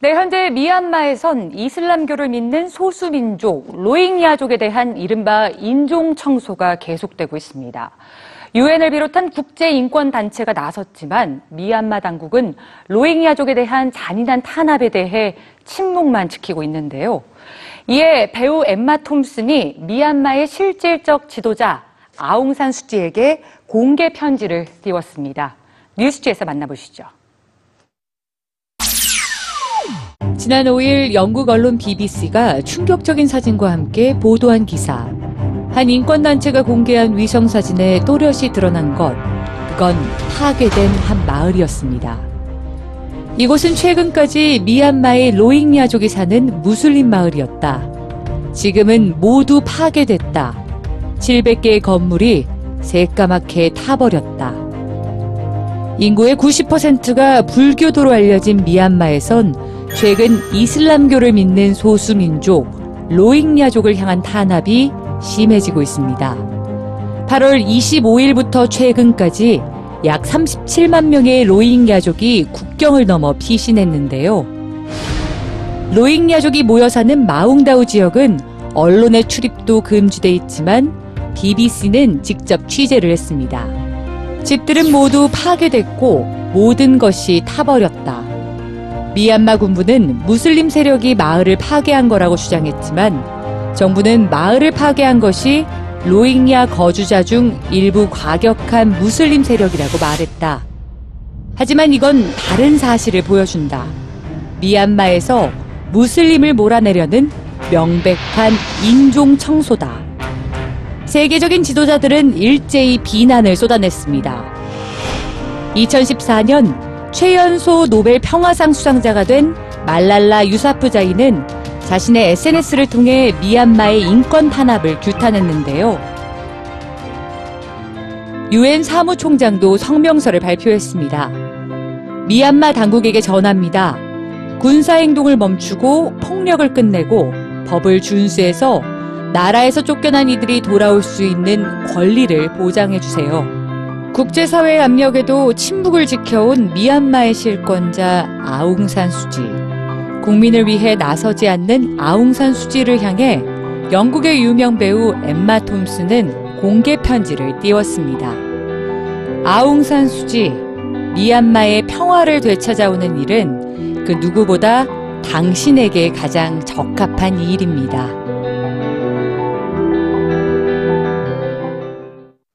네, 현재 미얀마에선 이슬람교를 믿는 소수민족 로힝야족에 대한 이른바 인종 청소가 계속되고 있습니다. 유엔을 비롯한 국제 인권 단체가 나섰지만 미얀마 당국은 로힝야족에 대한 잔인한 탄압에 대해 침묵만 지키고 있는데요. 이에 배우 엠마 톰슨이 미얀마의 실질적 지도자 아웅산 수지에게 공개 편지를 띄웠습니다. 뉴스지에서 만나보시죠. 지난 5일 영국 언론 BBC가 충격적인 사진과 함께 보도한 기사. 한 인권단체가 공개한 위성사진에 또렷이 드러난 것. 그건 파괴된 한 마을이었습니다. 이곳은 최근까지 미얀마의 로힝야족이 사는 무슬림 마을이었다. 지금은 모두 파괴됐다. 700개의 건물이 새까맣게 타버렸다. 인구의 90%가 불교도로 알려진 미얀마에선 최근 이슬람교를 믿는 소수민족 로힝야족을 향한 탄압이 심해지고 있습니다. 8월 25일부터 최근까지 약 37만 명의 로힝야족이 국경을 넘어 피신했는데요. 로힝야족이 모여 사는 마웅다우 지역은 언론의 출입도 금지돼 있지만 BBC는 직접 취재를 했습니다. 집들은 모두 파괴됐고 모든 것이 타버렸다. 미얀마 군부는 무슬림 세력이 마을을 파괴한 거라고 주장했지만 정부는 마을을 파괴한 것이 로힝야 거주자 중 일부 과격한 무슬림 세력이라고 말했다. 하지만 이건 다른 사실을 보여준다. 미얀마에서 무슬림을 몰아내려는 명백한 인종 청소다. 세계적인 지도자들은 일제히 비난을 쏟아냈습니다. 2014년 최연소 노벨 평화상 수상자가 된 말랄라 유사프자이는 자신의 SNS를 통해 미얀마의 인권 탄압을 규탄했는데요. 유엔 사무총장도 성명서를 발표했습니다. 미얀마 당국에게 전합니다. 군사 행동을 멈추고 폭력을 끝내고 법을 준수해서 나라에서 쫓겨난 이들이 돌아올 수 있는 권리를 보장해 주세요. 국제사회의 압력에도 침묵을 지켜온 미얀마의 실권자 아웅산 수지. 국민을 위해 나서지 않는 아웅산 수지를 향해 영국의 유명 배우 엠마 톰슨은 공개 편지를 띄웠습니다. 아웅산 수지, 미얀마의 평화를 되찾아오는 일은 그 누구보다 당신에게 가장 적합한 일입니다.